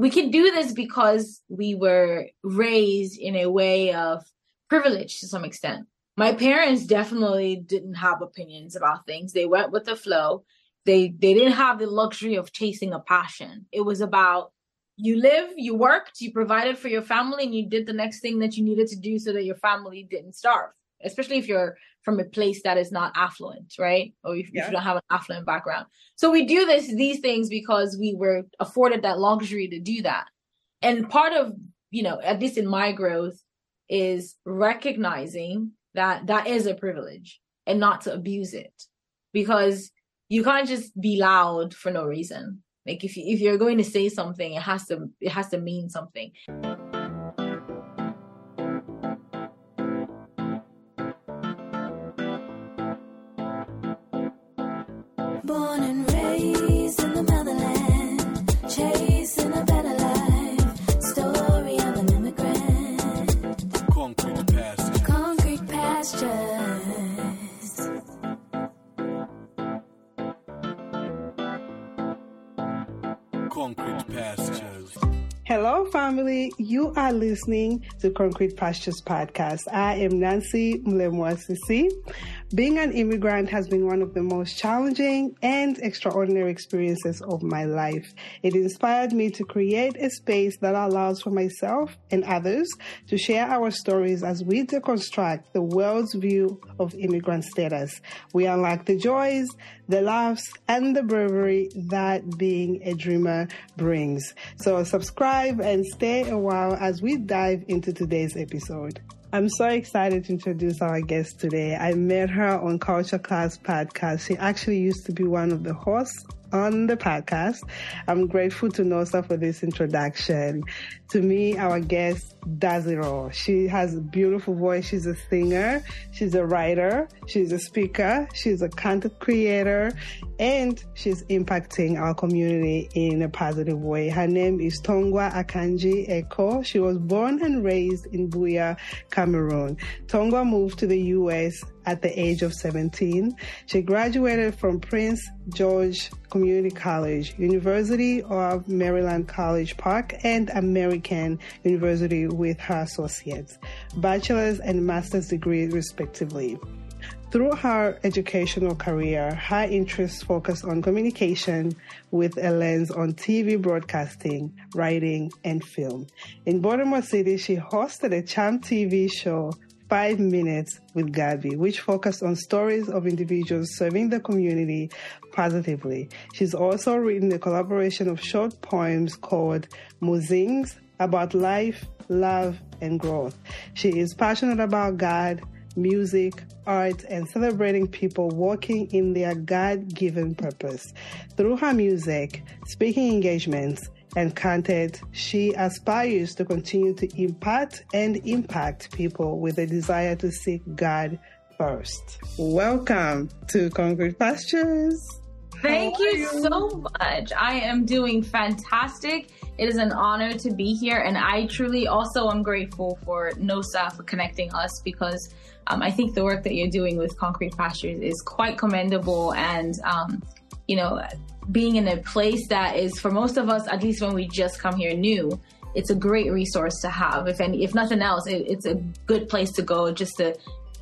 we can do this because we were raised in a way of privilege to some extent. My parents definitely didn't have opinions about things. They went with the flow. They they didn't have the luxury of chasing a passion. It was about you live, you worked, you provided for your family, and you did the next thing that you needed to do so that your family didn't starve. Especially if you're from a place that is not affluent, right? Or if, yeah. if you don't have an affluent background. So we do this these things because we were afforded that luxury to do that. And part of, you know, at least in my growth, is recognizing that that is a privilege and not to abuse it because you can't just be loud for no reason like if you, if you're going to say something it has to it has to mean something family. You are listening to Concrete Pastures Podcast. I am Nancy Mlemwasisi. Being an immigrant has been one of the most challenging and extraordinary experiences of my life. It inspired me to create a space that allows for myself and others to share our stories as we deconstruct the world's view of immigrant status. We unlock the joys, the laughs, and the bravery that being a dreamer brings. So subscribe and stay a while as we dive into today's episode. I'm so excited to introduce our guest today. I met her on Culture Class podcast. She actually used to be one of the hosts on the podcast. I'm grateful to Nosa for this introduction. To me, our guest does it all. She has a beautiful voice. She's a singer. She's a writer. She's a speaker. She's a content creator and she's impacting our community in a positive way. Her name is Tongwa Akanji Eko. She was born and raised in Buea, Cameroon. Tongwa moved to the U.S at the age of 17. She graduated from Prince George Community College, University of Maryland College Park, and American University with her associates, bachelor's and master's degree respectively. Through her educational career, her interests focus on communication with a lens on TV broadcasting, writing, and film. In Baltimore City, she hosted a Charm TV show Five Minutes with Gabbie, which focused on stories of individuals serving the community positively. She's also written a collaboration of short poems called Musings about life, love, and growth. She is passionate about God, music, art, and celebrating people walking in their God given purpose. Through her music, speaking engagements, and content, she aspires to continue to impart and impact people with a desire to seek God first. Welcome to Concrete Pastures. Thank you, you so much. I am doing fantastic. It is an honor to be here, and I truly also am grateful for Nosa for connecting us because um, I think the work that you're doing with Concrete Pastures is quite commendable and um, you know, being in a place that is for most of us, at least when we just come here new, it's a great resource to have. If any, if nothing else, it, it's a good place to go just to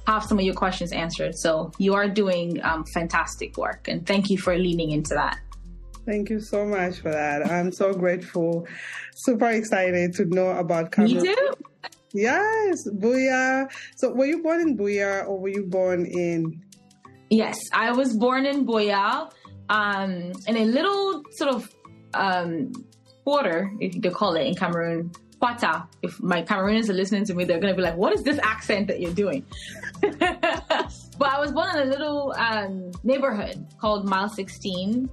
have some of your questions answered. So you are doing um, fantastic work, and thank you for leaning into that. Thank you so much for that. I'm so grateful, super excited to know about Cameroon. Me too. Yes, Buea. So, were you born in Buea or were you born in? Yes, I was born in Buea um, in a little sort of um, quarter, if they call it in Cameroon, Kwata. If my Cameroonians are listening to me, they're going to be like, what is this accent that you're doing? but I was born in a little um, neighborhood called Mile 16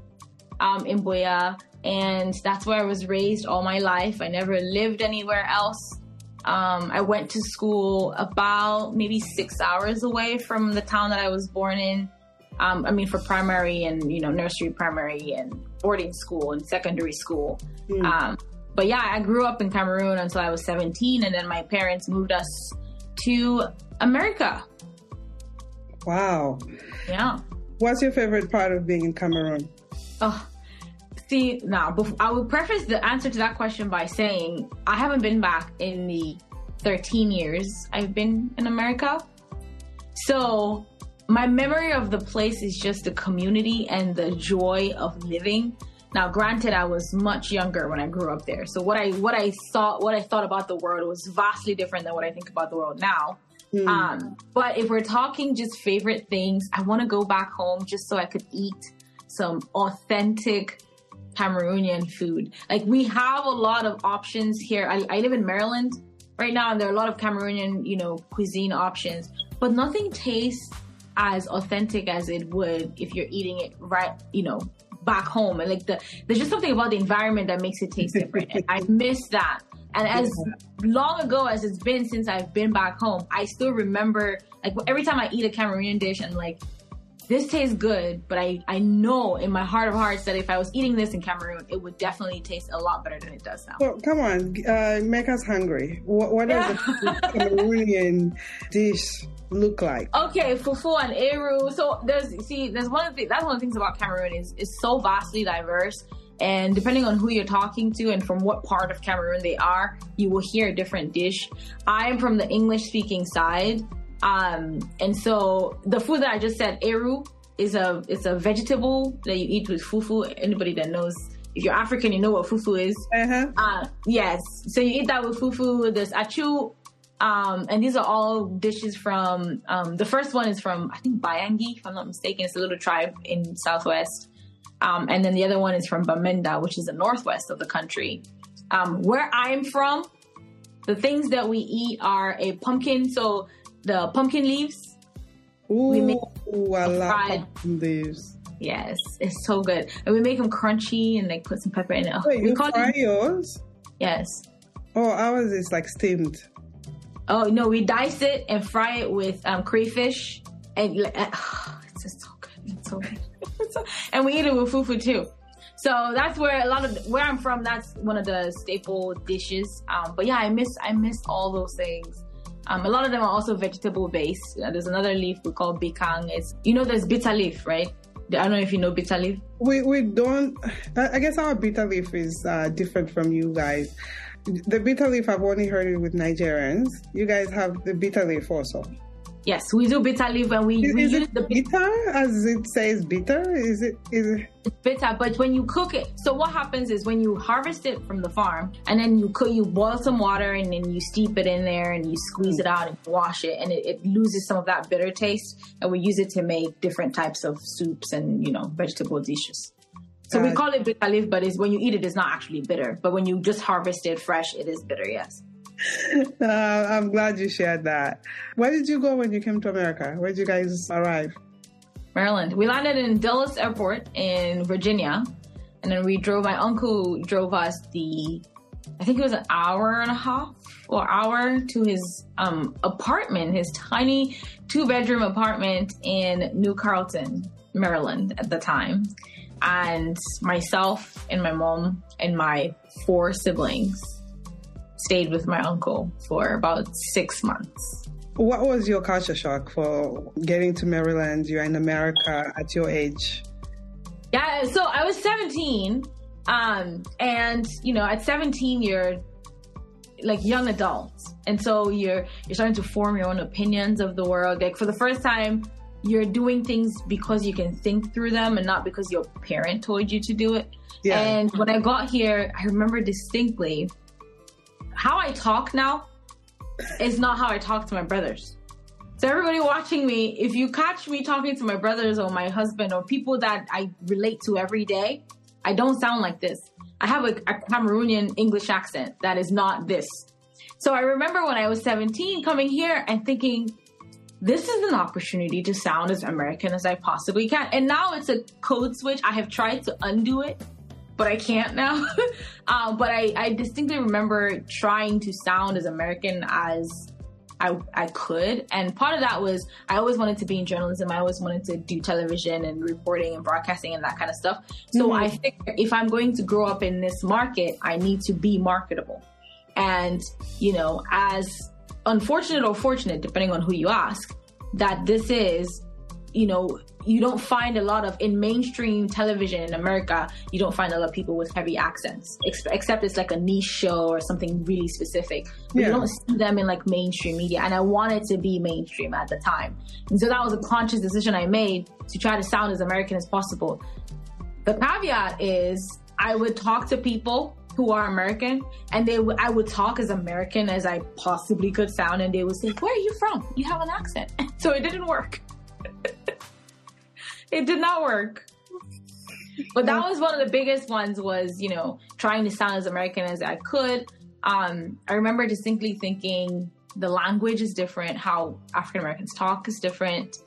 um, in Buea. And that's where I was raised all my life. I never lived anywhere else. Um, I went to school about maybe six hours away from the town that I was born in. Um, I mean, for primary and you know nursery, primary, and boarding school and secondary school. Mm. Um, but yeah, I grew up in Cameroon until I was 17, and then my parents moved us to America. Wow. Yeah. What's your favorite part of being in Cameroon? Oh, See, now I will preface the answer to that question by saying I haven't been back in the 13 years I've been in America. So my memory of the place is just the community and the joy of living. Now, granted, I was much younger when I grew up there, so what I what I thought what I thought about the world was vastly different than what I think about the world now. Mm. Um, but if we're talking just favorite things, I want to go back home just so I could eat some authentic Cameroonian food. Like we have a lot of options here. I, I live in Maryland right now, and there are a lot of Cameroonian, you know, cuisine options, but nothing tastes as authentic as it would if you're eating it right, you know, back home. And like the there's just something about the environment that makes it taste different. and I miss that. And as long ago as it's been since I've been back home, I still remember like every time I eat a Cameroonian dish, I'm like, this tastes good, but I, I know in my heart of hearts that if I was eating this in Cameroon, it would definitely taste a lot better than it does now. Well, come on, uh, make us hungry. What, what yeah. does a Cameroonian dish look like? Okay, fufu and eru. So there's see, there's one of the that's one of the things about Cameroon is is so vastly diverse. And depending on who you're talking to and from what part of Cameroon they are, you will hear a different dish. I am from the English speaking side. Um, and so the food that I just said, eru, is a it's a vegetable that you eat with fufu. Anybody that knows if you're African, you know what fufu is. Uh-huh. Uh, yes. So you eat that with fufu. There's achu, um, and these are all dishes from, um, the first one is from, I think, Bayangi, if I'm not mistaken. It's a little tribe in Southwest. Um, and then the other one is from Bamenda, which is the Northwest of the country. Um, where I'm from, the things that we eat are a pumpkin. So the pumpkin leaves. Ooh, we make I love pumpkin leaves. Yes, it's so good. And we make them crunchy and like put some pepper in it. Wait, we you fry it, yours? Yes. Oh, ours is like steamed. Oh no, we dice it and fry it with um, crayfish, and oh, it's just so good. It's so good. and we eat it with fufu too. So that's where a lot of where I'm from. That's one of the staple dishes. Um, but yeah, I miss I miss all those things. Um, a lot of them are also vegetable based. Uh, there's another leaf we call bikang. It's you know there's bitter leaf, right? I don't know if you know bitter leaf. We we don't. I guess our bitter leaf is uh, different from you guys. The bitter leaf, I've only heard it with Nigerians. You guys have the bitter leaf also. Yes, we do bitter leaf and we, is, we is use the bitter as it says bitter. Is it is it? It's bitter, but when you cook it, so what happens is when you harvest it from the farm and then you cook, you boil some water and then you steep it in there and you squeeze it out and wash it, and it, it loses some of that bitter taste, and we use it to make different types of soups and you know vegetable dishes. So we call it bitter leaf, but it's when you eat it, it's not actually bitter. But when you just harvest it fresh, it is bitter. Yes. Uh, I'm glad you shared that. Where did you go when you came to America? Where did you guys arrive? Maryland. We landed in Dulles Airport in Virginia, and then we drove. My uncle drove us the, I think it was an hour and a half or hour to his um, apartment, his tiny two bedroom apartment in New Carrollton, Maryland at the time and myself and my mom and my four siblings stayed with my uncle for about six months. What was your culture shock for getting to Maryland? You're in America at your age. Yeah, so I was 17. Um, and you know, at 17, you're like young adults. And so you're, you're starting to form your own opinions of the world. Like for the first time, you're doing things because you can think through them and not because your parent told you to do it. Yeah. And when I got here, I remember distinctly how I talk now is not how I talk to my brothers. So everybody watching me, if you catch me talking to my brothers or my husband or people that I relate to every day, I don't sound like this. I have a, a Cameroonian English accent that is not this. So I remember when I was 17 coming here and thinking, this is an opportunity to sound as American as I possibly can. And now it's a code switch. I have tried to undo it, but I can't now. um, but I, I distinctly remember trying to sound as American as I, I could. And part of that was I always wanted to be in journalism. I always wanted to do television and reporting and broadcasting and that kind of stuff. So mm-hmm. I think if I'm going to grow up in this market, I need to be marketable. And, you know, as unfortunate or fortunate, depending on who you ask, that this is, you know, you don't find a lot of in mainstream television in America. You don't find a lot of people with heavy accents, ex- except it's like a niche show or something really specific. But Yeah. you don't see them in like mainstream media. And I wanted to be mainstream at the time, and so that was a conscious decision I made to try to sound as American as possible. The caveat is I would talk to people who are American, and they w- I would talk as American as I possibly could sound, and they would say, "Where are you from? You have an accent." so it didn't work. it did not work. But that was one of the biggest ones. Was you know trying to sound as American as I could. Um, I remember distinctly thinking the language is different, how African Americans talk is different.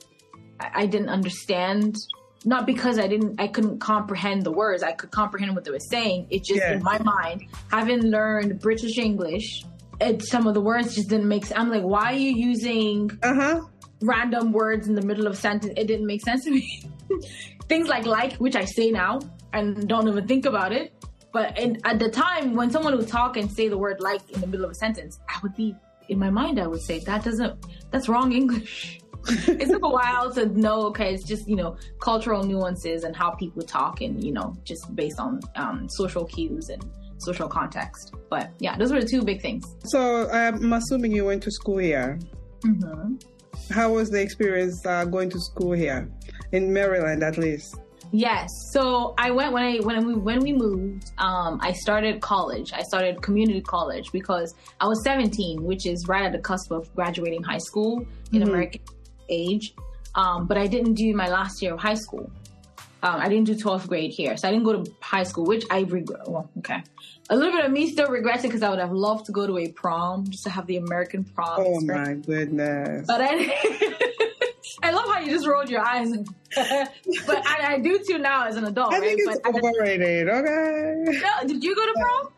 I, I didn't understand not because I didn't I couldn't comprehend the words. I could comprehend what they were saying. It just Yeah. in my mind, having learned British English, it, some of the words just didn't make sense. I'm like, why are you using Uh huh. random words in the middle of sentence? It didn't make sense to me. Things like like, which I say now and don't even think about it. But in, at the time, when someone would talk and say the word like in the middle of a sentence, I would be in my mind. I would say that doesn't. That's wrong English. it took a while to know. Okay, it's just you know cultural nuances and how people talk, and you know just based on um, social cues and social context. But yeah, those were the two big things. So I'm assuming you went to school here. Mm-hmm. How was the experience uh, going to school here in Maryland, at least? Yes. So I went when I when we when we moved. Um, I started college. I started community college because I was 17, which is right at the cusp of graduating high school in Mhm. American age. Um, but I didn't do my last year of high school. Um, I didn't do 12th grade here, so I didn't go to high school, which I regret. Well, okay, a little bit of me still regrets it because I would have loved to go to a prom just to have the American prom. Oh experience. my goodness. But I, I love how you just rolled your eyes. but I, I do too now as an adult, I right? think it's but overrated. Okay. no, did you go to prom?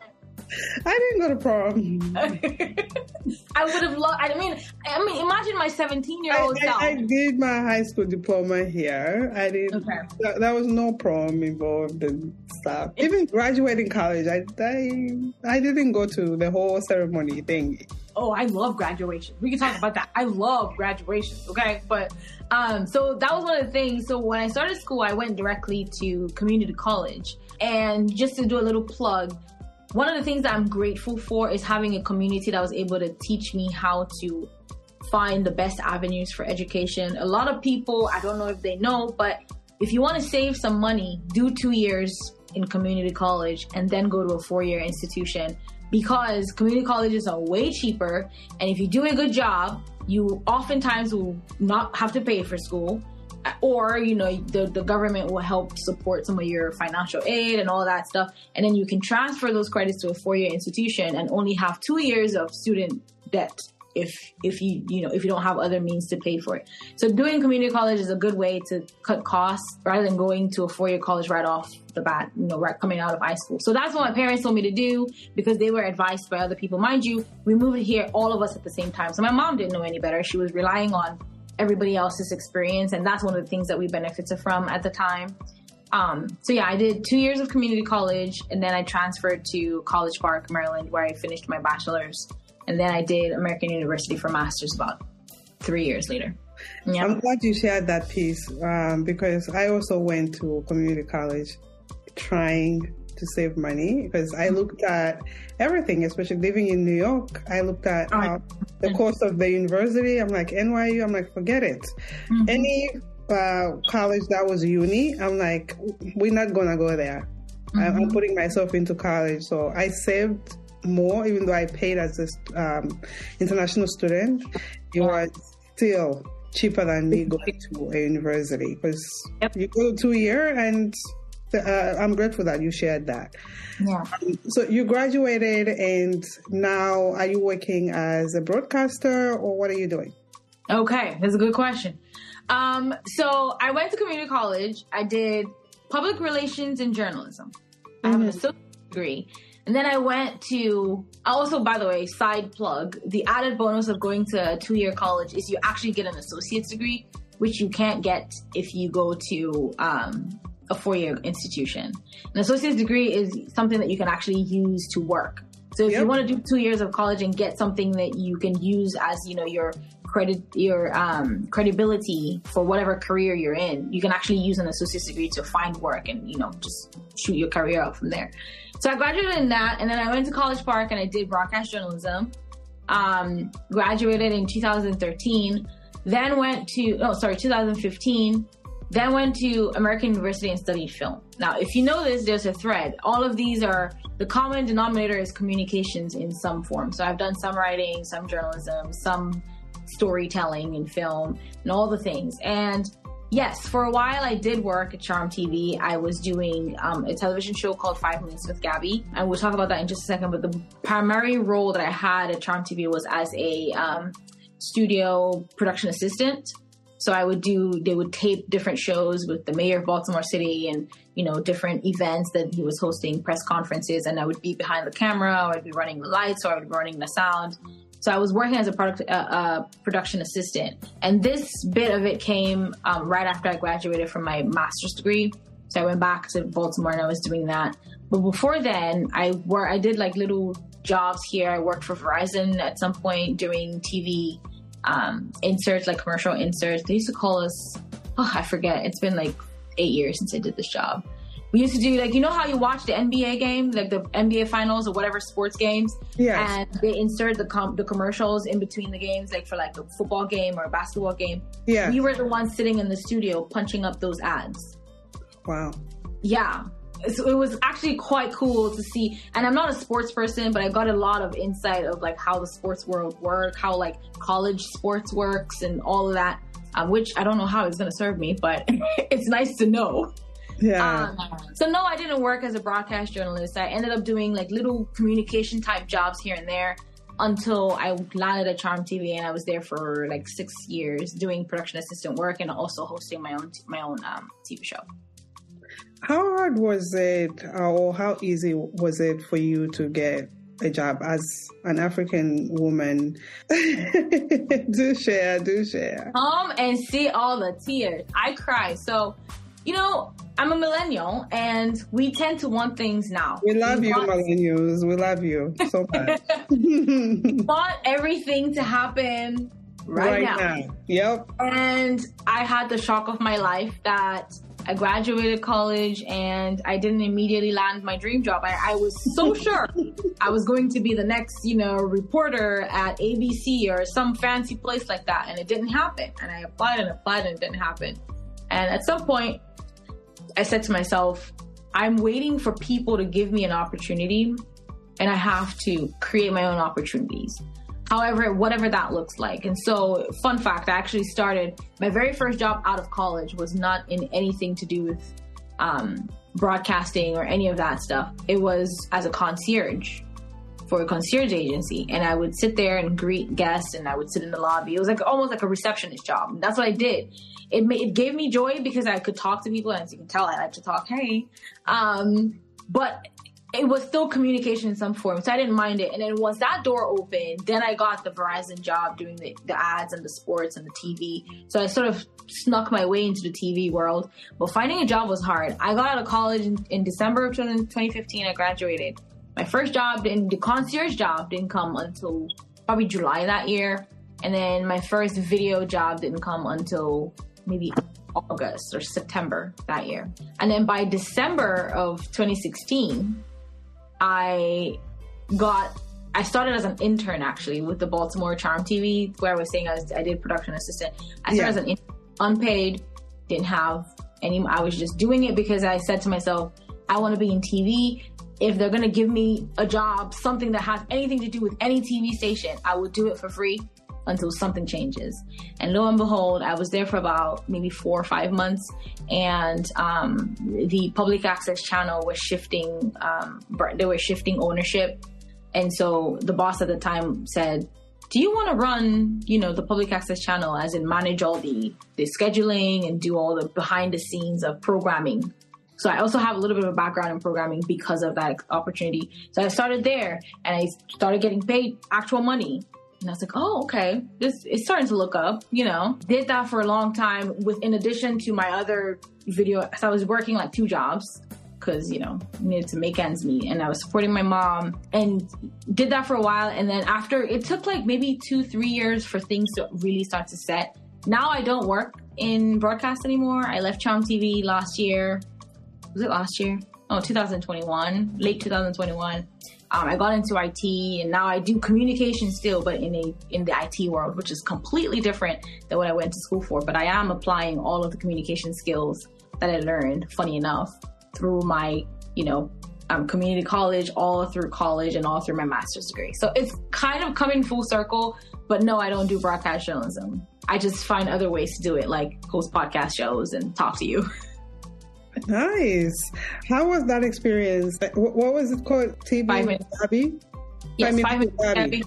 I didn't go to prom. I would have loved. I mean, I mean, imagine my seventeen-year-old I, self. I, I did my high school diploma here. I did. Okay. There, there was no prom involved and stuff. Even graduating college, I, I I didn't go to the whole ceremony thing. oh, I love graduation. We can talk about that. I love graduation. Okay, but um, so that was one of the things. So when I started school, I went directly to community college, and just to do a little plug. One of the things that I'm grateful for is having a community that was able to teach me how to find the best avenues for education. A lot of people, I don't know if they know, but if you want to save some money, do two years in community college and then go to a four year institution because community colleges are way cheaper. And if you do a good job, you oftentimes will not have to pay for school. Or, you know, the, the government will help support some of your financial aid and all that stuff. And then you can transfer those credits to a four year institution and only have two years of student debt if if you you know if you don't have other means to pay for it. So doing community college is a good way to cut costs rather than going to a four year college right off the bat, you know, right coming out of high school. So that's what my parents told me to do because they were advised by other people. Mind you, we moved here all of us at the same time. So my mom didn't know any better. She was relying on everybody else's experience and that's one of the things that we benefited from at the time. Um, so yeah, I did two years of community college and then I transferred to College Park, Maryland, where I finished my bachelor's. And then I did American University for master's about three years later. Yeah. I'm glad you shared that piece um, because I also went to community college trying to save money because I looked at everything, especially living in New York. I looked at uh, the cost of the university. I'm like, NYU, I'm like, forget it. Mhm. Any uh, college that was uni, I'm like, we're not going to go there. I- I'm putting myself into college. So I saved more, even though I paid as an um, international student. It was still cheaper than me going to a university because Yep. you go two year and uh, I'm grateful that you shared that. Yeah. So you graduated and now are you working as a broadcaster or what are you doing? Okay, that's a good question. Um, so I went to community college. I did public relations and journalism. I have an associate degree. And then I went to, also, by the way, side plug, the added bonus of going to a two year college is you actually get an associate's degree, which you can't get if you go to um, a four year institution. An associate's degree is something that you can actually use to work. So if yep. you want to do two years of college and get something that you can use as, you know, your credit, your um, credibility for whatever career you're in, you can actually use an associate's degree to find work and, you know, just shoot your career out from there. So I graduated in that, and then I went to College Park and I did broadcast journalism. Um, graduated in 2013, then went to, oh, sorry, 2015 then went to American University and studied film. Now, if you know this, there's a thread. All of these are the common denominator is communications in some form. So I've done some writing, some journalism, some storytelling in film, and all the things. And yes, for a while I did work at Charm TV. I was doing um, a television show called Five Minutes with Gabbie, and we'll talk about that in just a second. But the primary role that I had at Charm TV was as a um, studio production assistant. So I would do, they would tape different shows with the mayor of Baltimore City and, you know, different events that he was hosting, press conferences, and I would be behind the camera, or I'd be running the lights, or I would be running the sound. So I was working as a product, uh, uh, production assistant. And this bit of it came um, right after I graduated from my master's degree. So I went back to Baltimore and I was doing that. But before then, I were I did like little jobs here. I worked for Verizon at some point doing TV um, inserts, like commercial inserts. They used to call us, oh, I forget. It's been like eight years since I did this job. We used to do like you know how you watch the NBA game, like the NBA finals or whatever sports games, yes. and they insert the com- the commercials in between the games, like for like a football game or a basketball game. Yeah, we were the ones sitting in the studio punching up those ads. Wow. Yeah, it was actually quite cool to see and i'm not a sports person but i got a lot of insight of like how the sports world work how like college sports works and all of that um, which i don't know how it's going to serve me but it's nice to know. Yeah. Um, so no i didn't work as a broadcast journalist. I ended up doing like little communication type jobs here and there until I landed at Charm TV, and I was there for like six years doing production assistant work and also hosting my own my own um, TV show. How hard was it, uh, or how easy was it for you to get a job as an African woman? do share, do share. Come and see all the tears. I cry. So, you know, I'm a millennial and we tend to want things now. We love we you, want, millennials. We love you so much. want everything to happen right, right now. now. Yep. And I had the shock of my life that I graduated college and I didn't immediately land my dream job. I, I was so sure I was going to be the next, you know, reporter at ABC or some fancy place like that. And it didn't happen. And I applied and applied and it didn't happen. And at some point, I said to myself, I'm waiting for people to give me an opportunity and I have to create my own opportunities however, whatever that looks like. And so, fun fact, I actually started my very first job out of college was not in anything to do with um, broadcasting or any of that stuff. It was as a concierge for a concierge agency, and I would sit there and greet guests, and I would sit in the lobby. It was like almost like a receptionist job. That's what I did. It made, it gave me joy because I could talk to people, and as you can tell, I like to talk. Hey, um, but it was still communication in some form, so I didn't mind it. And then once that door opened, then I got the Verizon job doing the, the ads and the sports and the TV. So I sort of snuck my way into the TV world. But finding a job was hard. I got out of college in, in December of 2015. I graduated. My first job, the concierge job, didn't come until probably July that year. And then my first video job didn't come until maybe August or September that year. And then by December of 2016, I got I started as an intern actually with the Baltimore Charm TV, where I was saying I, was, I did production assistant. I started yeah. as an intern, unpaid, didn't have any. I was just doing it because I said to myself, I want to be in TV. If they're gonna give me a job, something that has anything to do with any TV station, I will do it for free until something changes. And lo and behold, I was there for about maybe four or five months, and um, the public access channel was shifting. Um, they were shifting ownership, and so the boss at the time said, "Do you want to run, you know, the public access channel, as in manage all the the scheduling and do all the behind the scenes of programming?" So I also have a little bit of a background in programming because of that opportunity. So I started there and I started getting paid actual money and I was like, oh, okay. This is starting to look up, you know. Did that for a long time with in addition to my other video. So I was working like two jobs. because you know needed to make ends meet and i was supporting my mom and did that for a while and then after it took like maybe two three years for things to really start to set now i don't work in broadcast anymore i left charm tv last year was it last year oh 2021 late 2021 um, I got into IT and now I do communication still, but in a in the IT world, which is completely different than what I went to school for. But I am applying all of the communication skills that I learned, funny enough, through my, you know, um, community college, all through college, and all through my master's degree. So it's kind of coming full circle. But no, I don't do broadcast journalism. I just find other ways to do it, like host podcast shows and talk to you. Nice. How was that experience? What was it called? TV five minutes. Gabbie? Yes, five, five minutes. Gabbie.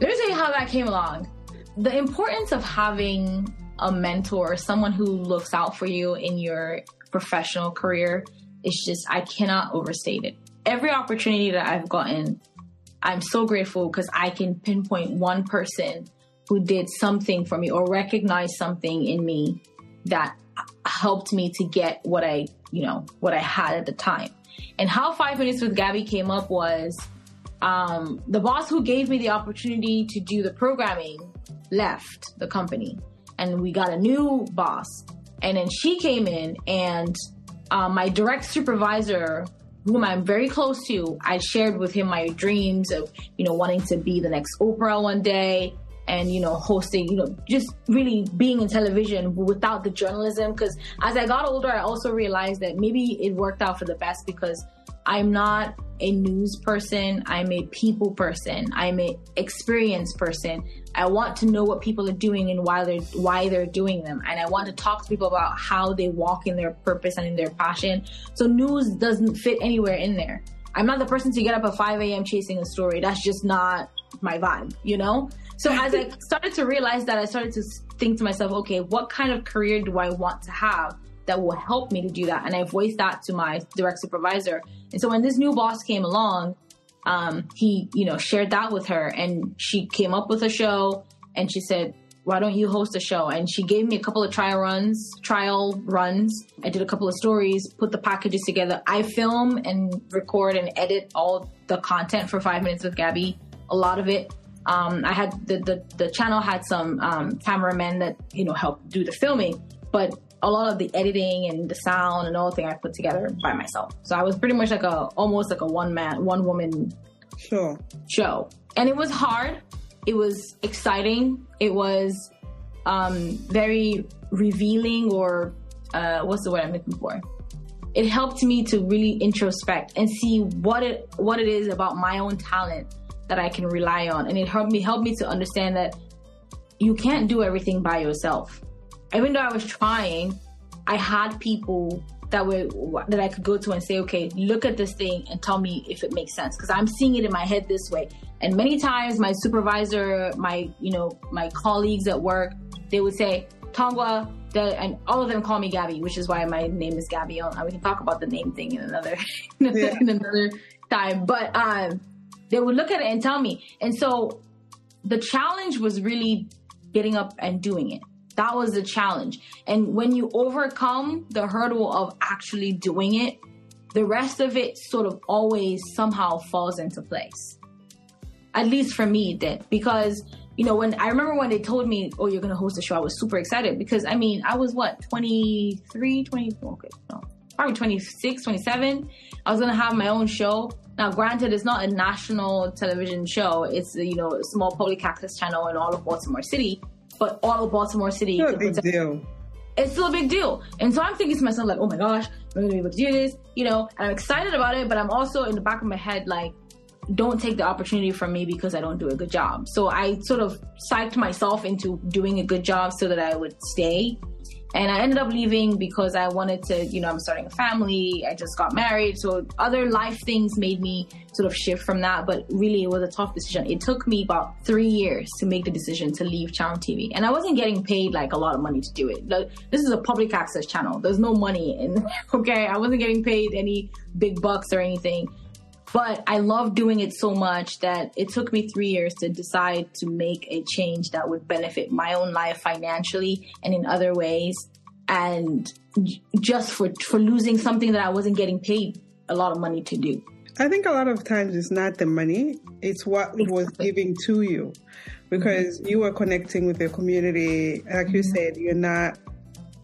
Let me tell you how that came along. The importance of having a mentor, someone who looks out for you in your professional career, is just, I cannot overstate it. Every opportunity that I've gotten, I'm so grateful because I can pinpoint one person who did something for me or recognized something in me that helped me to get what I, you know, what I had at the time. And how five minutes with Gabbie came up was um, the boss who gave me the opportunity to do the programming left the company, and we got a new boss. And then she came in, and um, my direct supervisor, whom I'm very close to, I shared with him my dreams of, you know, wanting to be the next Oprah one day, and you know hosting you know just really being in television without the journalism. Because as i got older i also realized that maybe it worked out for the best because i'm not a news person. I'm a people person. I'm an experience person. I want to know what people are doing and why they're why they're doing them. And i want to talk to people about how they walk in their purpose and in their passion. So news doesn't fit anywhere in there. I'm not the person to get up at 5 a.m chasing a story. That's just not my vibe you know so as I started to realize that, I started to think to myself, okay, what kind of career do I want to have that will help me to do that? And I voiced that to my direct supervisor. And so when this new boss came along, um, he, you know, shared that with her and she came up with a show and she said, why don't you host a show? And she gave me a couple of trial runs, trial runs. I did a couple of stories, put the packages together. I film and record and edit all the content for five minutes with Gabbie. A lot of it um, I had the, the, the channel had some um, cameramen that you know helped do the filming, but a lot of the editing and the sound and all the thing I put together by myself. So I was pretty much like a almost like a one man, one woman sure. show, and it was hard. It was exciting. It was um, very revealing, or uh, what's the word I'm looking for? It helped me to really introspect and see what it what it is about my own talent that I can rely on. And it helped me help me to understand that you can't do everything by yourself. Even though I was trying, I had people that were that I could go to and say, okay, look at this thing and tell me if it makes sense because I'm seeing it in my head this way. And many times, my supervisor, my you know my colleagues at work, they would say, Tongwa, and all of them call me Gabbie, which is why my name is Gabbie. And we can talk about the name thing in another yeah. in another time. But um, they would look at it and tell me. And so the challenge was really getting up and doing it. That was the challenge. And when you overcome the hurdle of actually doing it, the rest of it sort of always somehow falls into place. At least for me, it did. Because, you know, when I remember when they told me, oh, you're going to host a show, I was super excited because, I mean, I was what, 23, 24, okay, no, probably 26, 27. I was going to have my own show. Now, granted, it's not a national television show. It's you know a small public access channel in all of Baltimore City, but all of Baltimore City. It's a big deal. It's still a big deal, and so I'm thinking to myself like, oh my gosh, I'm gonna be able to do this, you know. And I'm excited about it, but I'm also in the back of my head like, don't take the opportunity from me because I don't do a good job. So I sort of psyched myself into doing a good job so that I would stay and I ended up leaving because I wanted to, you know, I'm starting a family. I just got married. So other life things made me sort of shift from that. But really, it was a tough decision. It took me about three years to make the decision to leave Charm TV. And I wasn't getting paid like a lot of money to do it. This is a public access channel. There's no money in, okay? I wasn't getting paid any big bucks or anything. But I love doing it so much that it took me three years to decide to make a change that would benefit my own life financially and in other ways. and just for for losing something that I wasn't getting paid a lot of money to do. I think a lot of times it's not the money, it's what was giving to you because mm-hmm. you were connecting with the community. Like you mm-hmm. said, you're not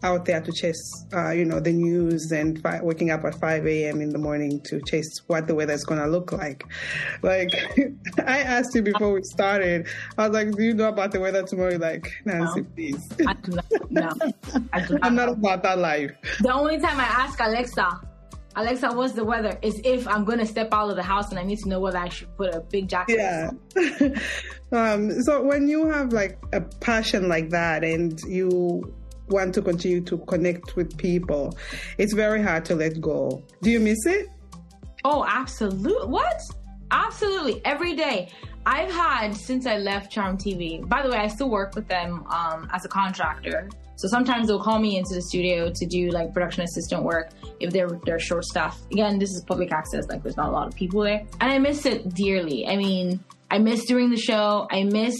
out there to chase, uh, you know, the news and fi- waking up at 5 a.m. in the morning to chase what the weather is going to look like. Like, I asked you before we started, I was like, do you know about the weather tomorrow? You're like, Nancy, no. please. I do not. No. I do not. I'm not about that life. The only time I ask Alexa, Alexa, what's the weather? Is if I'm gonna step out of the house and I need to know whether I should put a big jacket. Yeah. um, so when you have like a passion like that and you want to continue to connect with people, it's very hard to let go. Do you miss it? Oh, absolutely. What? Absolutely. Every day. I've had since I left Charm TV. By the way, I still work with them um, as a contractor. So sometimes they'll call me into the studio to do like production assistant work if they're they're short staffed. Again, this is public access, like there's not a lot of people there. And I miss it dearly. I mean, I miss doing the show. I miss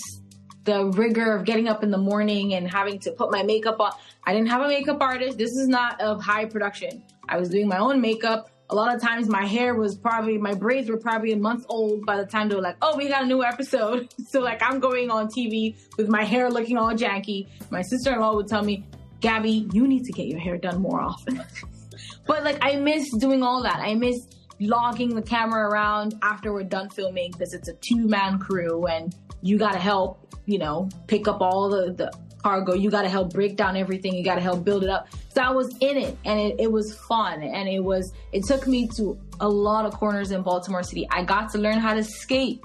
the rigor of getting up in the morning and having to put my makeup on. I didn't have a makeup artist. This is not of high production. I was doing my own makeup. A lot of times my hair was probably, my braids were probably a month old by the time they were like, oh, we got a new episode. so like I'm going on TV with my hair looking all janky. My sister-in-law would tell me, Gabbie, you need to get your hair done more often. but like I miss doing all that. I miss logging the camera around after we're done filming because it's a two man crew and you got to help you know, pick up all the, the cargo. You got to help break down everything. You got to help build it up. So I was in it and it, it was fun. And it was, it took me to a lot of corners in Baltimore City. I got to learn how to skate.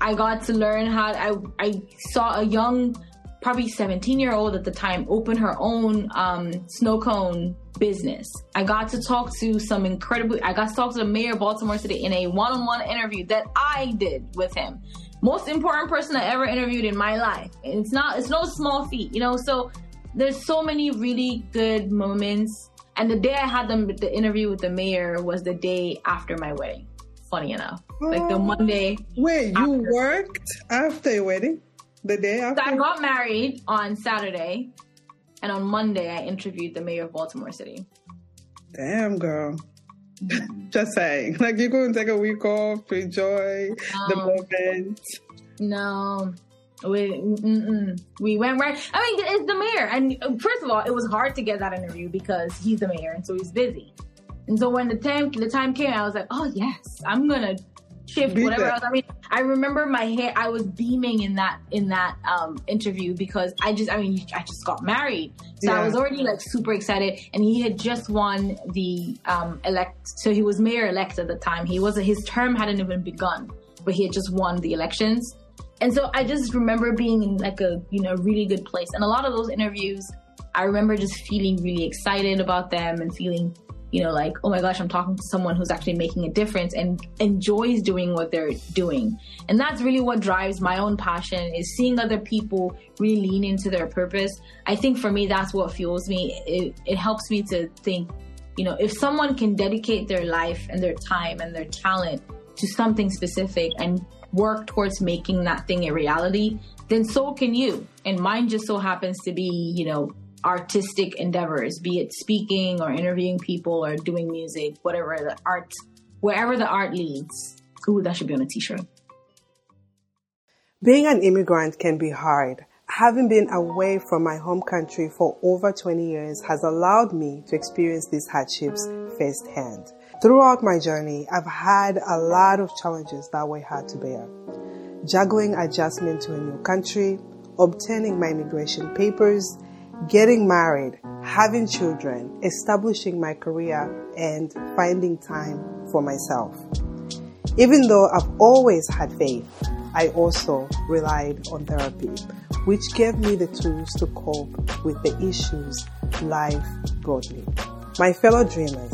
I got to learn how, I, I saw a young, probably 17 year old at the time, open her own um, snow cone business. I got to talk to some incredible, I got to talk to the mayor of Baltimore City in a one on one interview that I did with him most important person I ever interviewed in my life. And it's not, it's no small feat, you know? So there's so many really good moments. And the day I had them, the interview with the mayor was the day after my wedding. Funny enough, like the Monday. Wait, you worked after your wedding? The day after? So I got married on Saturday, and on Monday I interviewed the mayor of Baltimore City. Damn, girl. Just saying. Like you couldn't take a week off to enjoy no. the moment. No. We mm-mm. we went right. I mean, it's the mayor, and uh, first of all, it was hard to get that interview because he's the mayor, and so he's busy. And so when the time the time came, I was like, oh yes, I'm gonna shift Be whatever else. I mean, I remember my hair. I was beaming in that in that um, interview because I just, I mean, I just got married, so yeah. I was already like super excited. And he had just won the um, elect, so he was mayor elect at the time. He wasn't. His term hadn't even begun, but he had just won the elections. And so I just remember being in like a you know really good place. And a lot of those interviews, I remember just feeling really excited about them and feeling you know, like, oh my gosh, I'm talking to someone who's actually making a difference and enjoys doing what they're doing. And that's really what drives my own passion is seeing other people really lean into their purpose. I think for me, that's what fuels me. It, it helps me to think, you know, if someone can dedicate their life and their time and their talent to something specific and work towards making that thing a reality, then so can you. And mine just so happens to be, you know, artistic endeavors, be it speaking or interviewing people or doing music, whatever the art, wherever the art leads. Ooh, that should be on a t-shirt. Being an immigrant can be hard. Having been away from my home country for over 20 years has allowed me to experience these hardships firsthand. Throughout my journey, I've had a lot of challenges that were hard to bear. Juggling adjustment to a new country, obtaining my immigration papers, getting married, having children, establishing my career, and finding time for myself. Even though I've always had faith, I also relied on therapy, which gave me the tools to cope with the issues life brought me. My fellow dreamers,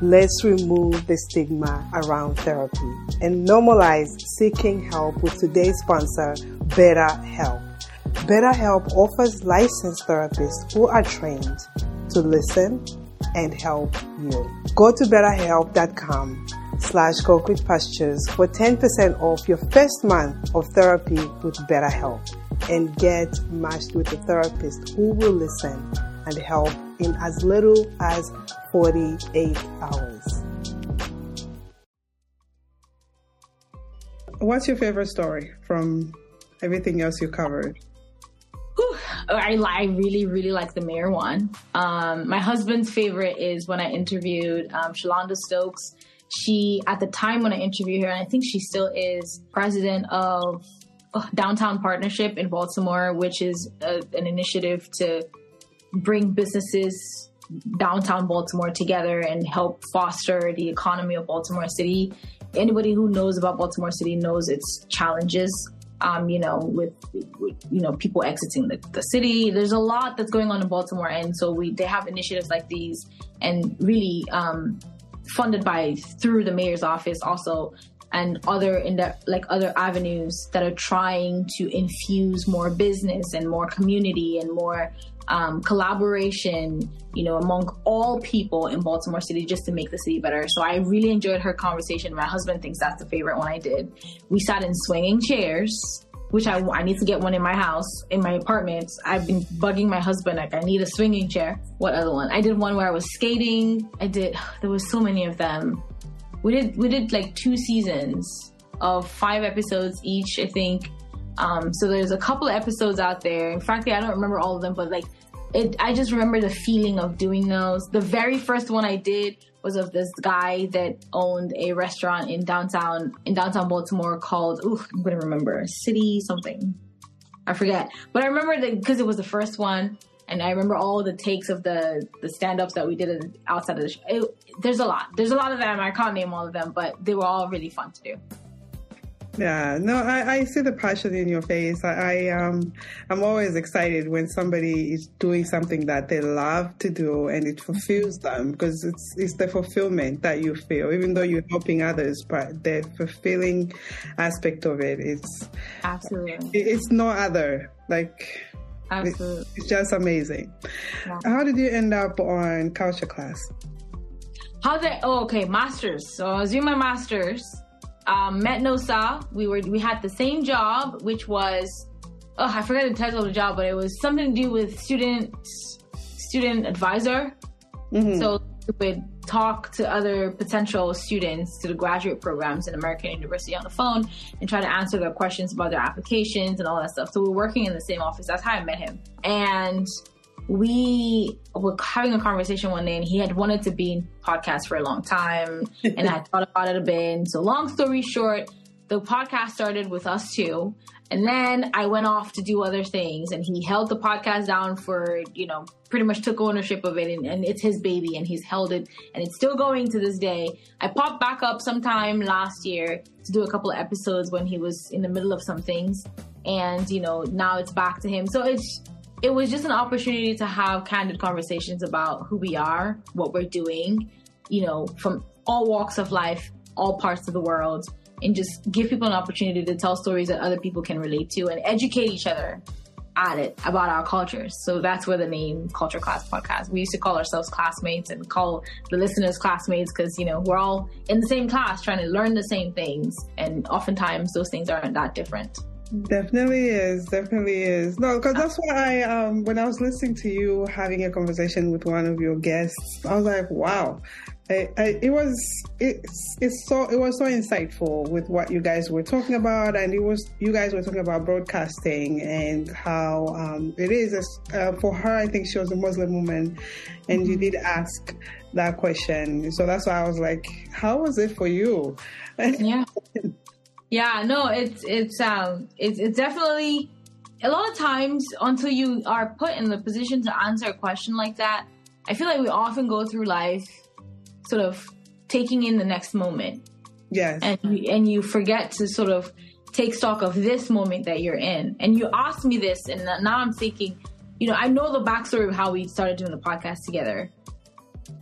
let's remove the stigma around therapy and normalize seeking help with today's sponsor, BetterHelp. BetterHelp offers licensed therapists who are trained to listen and help you. Go to betterhelp.com slash concrete pastures for 10% off your first month of therapy with BetterHelp and get matched with a therapist who will listen and help in as little as 48 hours. What's your favorite story from everything else you covered? I, I really, really like the mayor one. Um, my husband's favorite is when I interviewed um, Shalonda Stokes. She, at the time when I interviewed her, and I think she still is president of uh, Downtown Partnership in Baltimore, which is a, an initiative to bring businesses downtown Baltimore together and help foster the economy of Baltimore City. Anybody who knows about Baltimore City knows its challenges um, you know, with, with, you know people exiting the, the city. There's a lot that's going on in Baltimore, and so we they have initiatives like these, and really um, funded by through the mayor's office also and other in the, like other avenues that are trying to infuse more business and more community and more um, collaboration, you know, among all people in Baltimore City just to make the city better. So I really enjoyed her conversation. My husband thinks that's the favorite one I did. We sat in swinging chairs, which I, I need to get one in my house, in my apartment. I've been bugging my husband, like, I need a swinging chair. What other one? I did one where I was skating. I did, there was so many of them. We did, we did like two seasons of five episodes each, I think. Um, so there's a couple of episodes out there. And frankly, I don't remember all of them, but like it, I just remember the feeling of doing those. The very first one I did was of this guy that owned a restaurant in downtown in downtown Baltimore called ooh, I'm gonna remember City something. I forget, but I remember that because it was the first one, and I remember all the takes of the the stand ups that we did outside of the show. It, there's a lot. There's a lot of them. I can't name all of them, but they were all really fun to do. Yeah, no, I, I see the passion in your face. I, I um, I'm always excited when somebody is doing something that they love to do and it fulfills them because it's it's the fulfillment that you feel, even though you're helping others, but the fulfilling aspect of it is absolutely it, it's no other like. Absolutely. It's just amazing. Yeah. How did you end up on culture class? How did oh okay, masters. So I was doing my masters um, met Nosa. We were we had the same job, which was oh I forgot the title of the job, but it was something to do with student student advisor. Mm-hmm. So we would talk to other potential students to the graduate programs in American University on the phone and try to answer their questions about their applications and all that stuff. So we we're working in the same office. That's how I met him. And we were having a conversation one day and he had wanted to be in podcast for a long time and I thought about it a bit. So long story short, the podcast started with us two. And then I went off to do other things and he held the podcast down for, you know, pretty much took ownership of it and, and it's his baby and he's held it and it's still going to this day. I popped back up sometime last year to do a couple of episodes when he was in the middle of some things. And, you know, now it's back to him. So it's, it was just an opportunity to have candid conversations about who we are, what we're doing, you know, from all walks of life, all parts of the world, and just give people an opportunity to tell stories that other people can relate to and educate each other at it about our cultures. So that's where the name Culture Class Podcast. We used to call ourselves classmates and call the listeners classmates because, you know, we're all in the same class trying to learn the same things. And oftentimes those things aren't that different. Definitely is. Definitely is. No, because that's why I, um, when I was listening to you having a conversation with one of your guests, I was like, wow. I, I, it was it's it's so it was so insightful with what you guys were talking about, and it was you guys were talking about broadcasting and how um, it is uh, for her. I think she was a Muslim woman, and you did ask that question, so that's why I was like, how was it for you? Yeah. Yeah, no, it's it's um it's it's definitely a lot of times until you are put in the position to answer a question like that, I feel like we often go through life sort of taking in the next moment. Yes. And you, and you forget to sort of take stock of this moment that you're in. And you asked me this and now I'm thinking, you know, I know the backstory of how we started doing the podcast together.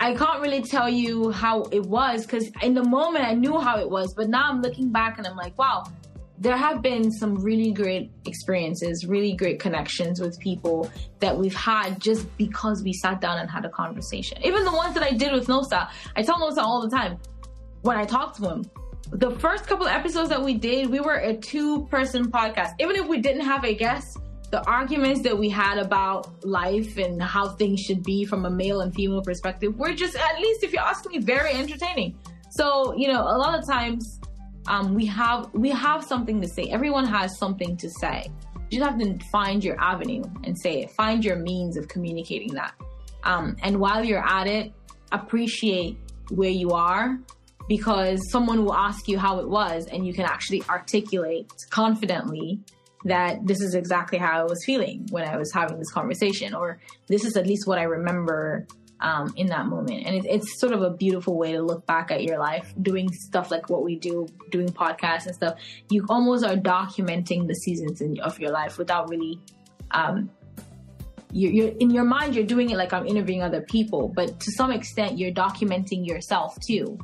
I can't really tell you how it was because in the moment I knew how it was, but now I'm looking back and I'm like, wow, there have been some really great experiences, really great connections with people that we've had just because we sat down and had a conversation. Even the ones that I did with Nosa, I tell Nosa all the time when I talk to him. The first couple episodes that we did, we were a two person podcast. Even if we didn't have a guest, the arguments that we had about life and how things should be from a male and female perspective were just, at least if you ask me, very entertaining. So, you know, a lot of times um, we have we have something to say. Everyone has something to say. You just have to find your avenue and say it. Find your means of communicating that. Um, and while you're at it, appreciate where you are because someone will ask you how it was and you can actually articulate confidently that this is exactly how I was feeling when I was having this conversation, or this is at least what I remember um, in that moment. And it, it's sort of a beautiful way to look back at your life, doing stuff like what we do, doing podcasts and stuff. You almost are documenting the seasons in, of your life without really. Um, you're, you're in your mind, you're doing it like I'm interviewing other people, but to some extent, you're documenting yourself too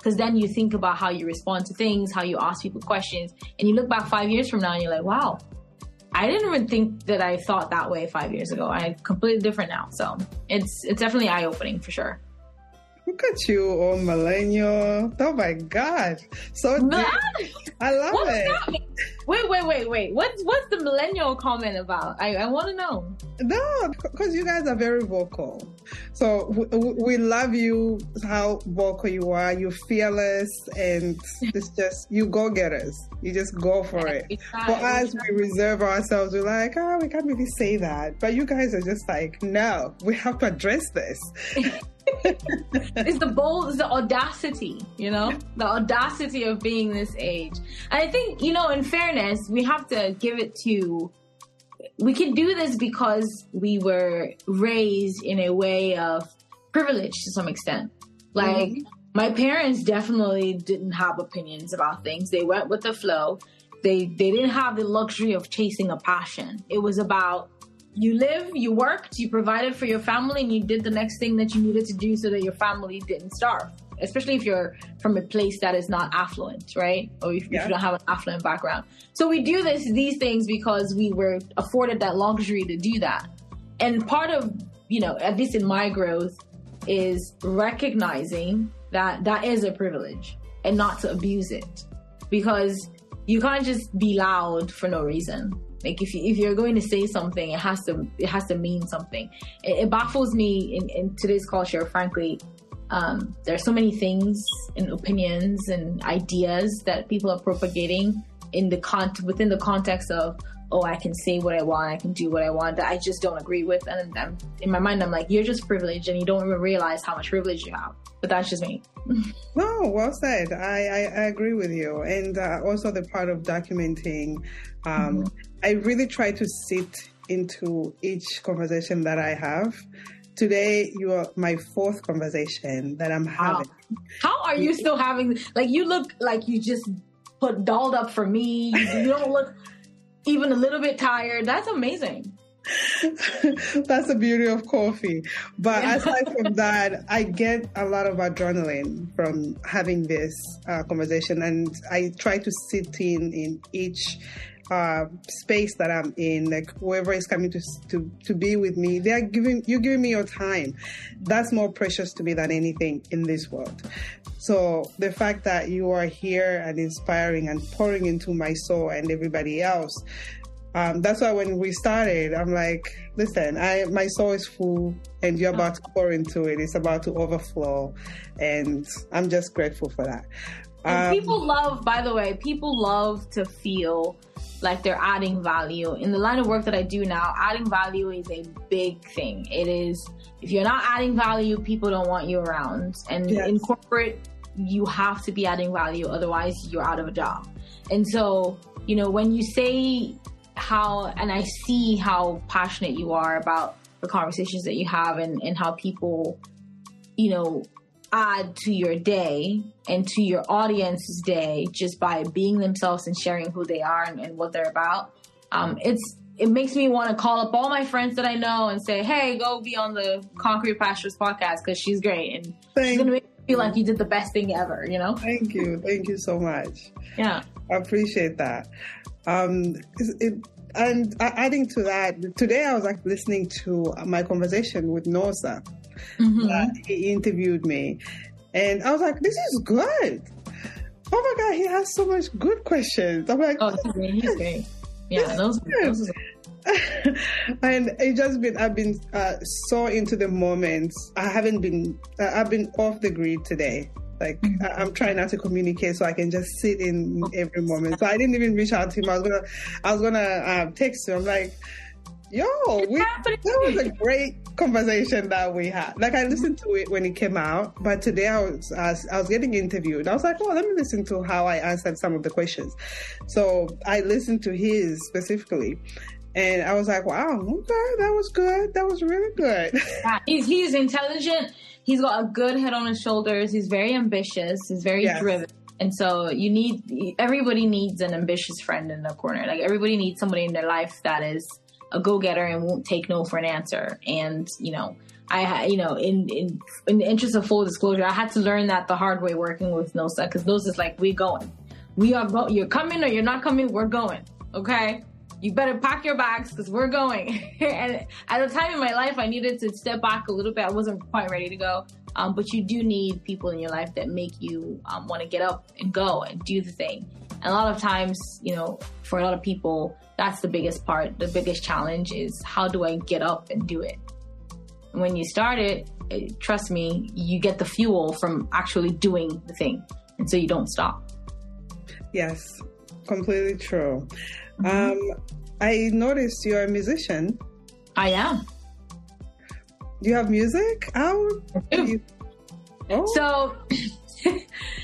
because then you think about how you respond to things, how you ask people questions, and you look back five years from now and you're like, wow, I didn't even think that I thought that way five years ago. I'm completely different now. So it's it's definitely eye opening for sure. Look at you, oh millennial! Oh my god, so I love it. Wait, wait, wait, wait. What's what's the millennial comment about? I, I want to know. No, because you guys are very vocal. So we, we love you how vocal you are. You're fearless, and it's just you go getters. You just go for it. For us, we reserve ourselves. We're like, oh, we can't really say that. But you guys are just like, no, we have to address this. it's the bold, it's the audacity, you know, the audacity of being this age. And I think, you know, in fairness, we have to give it to, we can do this because we were raised in a way of privilege to some extent. Like, mm-hmm. my parents definitely didn't have opinions about things. They went with the flow. They, they didn't have the luxury of chasing a passion. It was about you live, you worked, you provided for your family, and you did the next thing that you needed to do so that your family didn't starve. Especially if you're from a place that is not affluent, right? Or if, yeah. if you don't have an affluent background. So we do this these things because we were afforded that luxury to do that. And part of, you know, at least in my growth, is recognizing that that is a privilege and not to abuse it. Because you can't just be loud for no reason like if you, if you're going to say something, it has to it has to mean something. It, it baffles me in, in today's culture, frankly. Um, there are so many things and opinions and ideas that people are propagating in the con within the context of oh I can say what I want I can do what I want that I just don't agree with and I'm, in my mind I'm like you're just privileged and you don't even realize how much privilege you have but that's just me no well said I, I, I agree with you and uh, also the part of documenting um, mm-hmm. I really try to sit into each conversation that I have. Today, you are my fourth conversation that I'm having. Wow. How are you still having? Like, you look like you just put dolled up for me. You don't look even a little bit tired. That's amazing. That's the beauty of coffee. But aside from that, I get a lot of adrenaline from having this uh, conversation, and I try to sit in in each uh, space that I'm in, like whoever is coming to, to to be with me, they are giving you giving me your time. That's more precious to me than anything in this world. So the fact that you are here and inspiring and pouring into my soul and everybody else, um, that's why when we started, I'm like, listen, I my soul is full, and you're about to pour into it. It's about to overflow, and I'm just grateful for that. Um, people love, by the way, people love to feel like they're adding value. In the line of work that I do now, adding value is a big thing. It is, if you're not adding value, people don't want you around. And yes. in corporate, you have to be adding value, otherwise, you're out of a job. And so, you know, when you say how, and I see how passionate you are about the conversations that you have and, and how people, you know, add to your day and to your audience's day just by being themselves and sharing who they are and, and what they're about. Um, it's it makes me want to call up all my friends that I know and say, "Hey, go be on the Concrete Pastures podcast because she's great and Thank she's gonna make you feel like you did the best thing ever." You know? Thank you, thank you so much. Yeah, I appreciate that. Um, it, and adding to that, today I was like listening to my conversation with Nosa mm-hmm. he interviewed me. And I was like, this is good. Oh my God, he has so much good questions. I'm like, oh, he's great. He's great. Yeah, those, those and it just been I've been uh, so into the moments. I haven't been uh, I've been off the grid today. Like mm-hmm. I, am trying not to communicate so I can just sit in every moment. So I didn't even reach out to him. I was gonna I was gonna um, text him. I'm like, yo, we, that was a great conversation that we had. Like I listened to it when it came out, but today I was I was, I was getting interviewed. I was like, oh, let me listen to how I answered some of the questions. So I listened to his specifically, and I was like, wow, okay, that was good. That was really good. Yeah, he's, he's intelligent. He's got a good head on his shoulders. He's very ambitious. He's very yes. driven. And so you need, everybody needs an ambitious friend in the corner. Like everybody needs somebody in their life that is a go getter and won't take no for an answer. And, you know, I, you know, in, in, in the interest of full disclosure, I had to learn that the hard way working with Nosa because Nosa's like, we're going. We are, go- you're coming or you're not coming. We're going. Okay you better pack your bags because we're going. and at a time in my life, I needed to step back a little bit. I wasn't quite ready to go. Um, but you do need people in your life that make you um, want to get up and go and do the thing. And a lot of times, you know, for a lot of people, that's the biggest part. The biggest challenge is how do I get up and do it? When you start it, it, trust me, you get the fuel from actually doing the thing. And so you don't stop. Yes, completely true. Um, I noticed you're a musician. I am. Do you have music out? You... Oh. So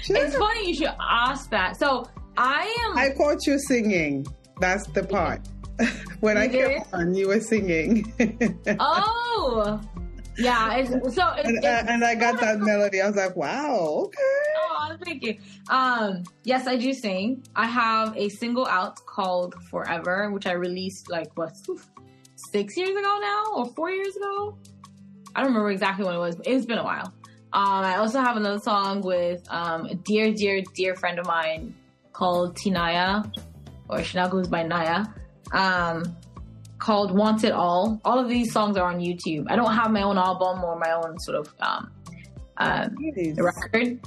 it's funny you should ask that. So I am. I caught you singing. That's the part. when you I came on, you were singing. oh, yeah. It's, so it's, and, it's, and, I got that melody. I was like, wow, okay. Oh, thank you. Um, yes, I do sing. I have a single out called Forever, which I released like what six years ago now, or four years ago. I don't remember exactly when it was, but it's been a while. Um, I also have another song with um, a dear, dear, dear friend of mine called Tinaya, or she now goes by Naya. Um, called Want It All. All of these songs are on YouTube. I don't have my own album or my own sort of um, uh, record,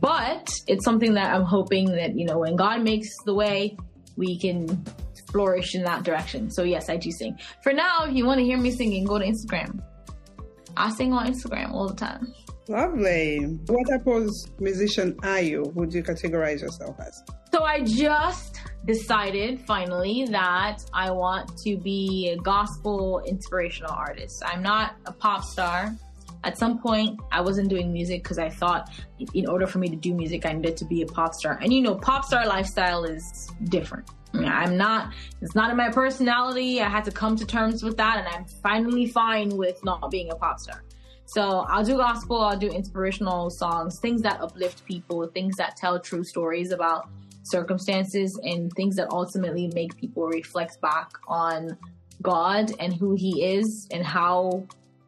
but it's something that I'm hoping that, you know, when God makes the way, we can flourish in that direction. So, yes, I do sing. For now, if you want to hear me singing, go to Instagram. I sing on Instagram all the time. Lovely. What type of musician are you? Would you categorize yourself as? So I just decided finally that I want to be a gospel inspirational artist. I'm not a pop star. At some point, I wasn't doing music because I thought in order for me to do music, I needed to be a pop star. And you know, pop star lifestyle is different. I'm not, it's not in my personality. I had to come to terms with that, and I'm finally fine with not being a pop star. So I'll do gospel, I'll do inspirational songs, things that uplift people, things that tell true stories about circumstances, and things that ultimately make people reflect back on God and who He is and how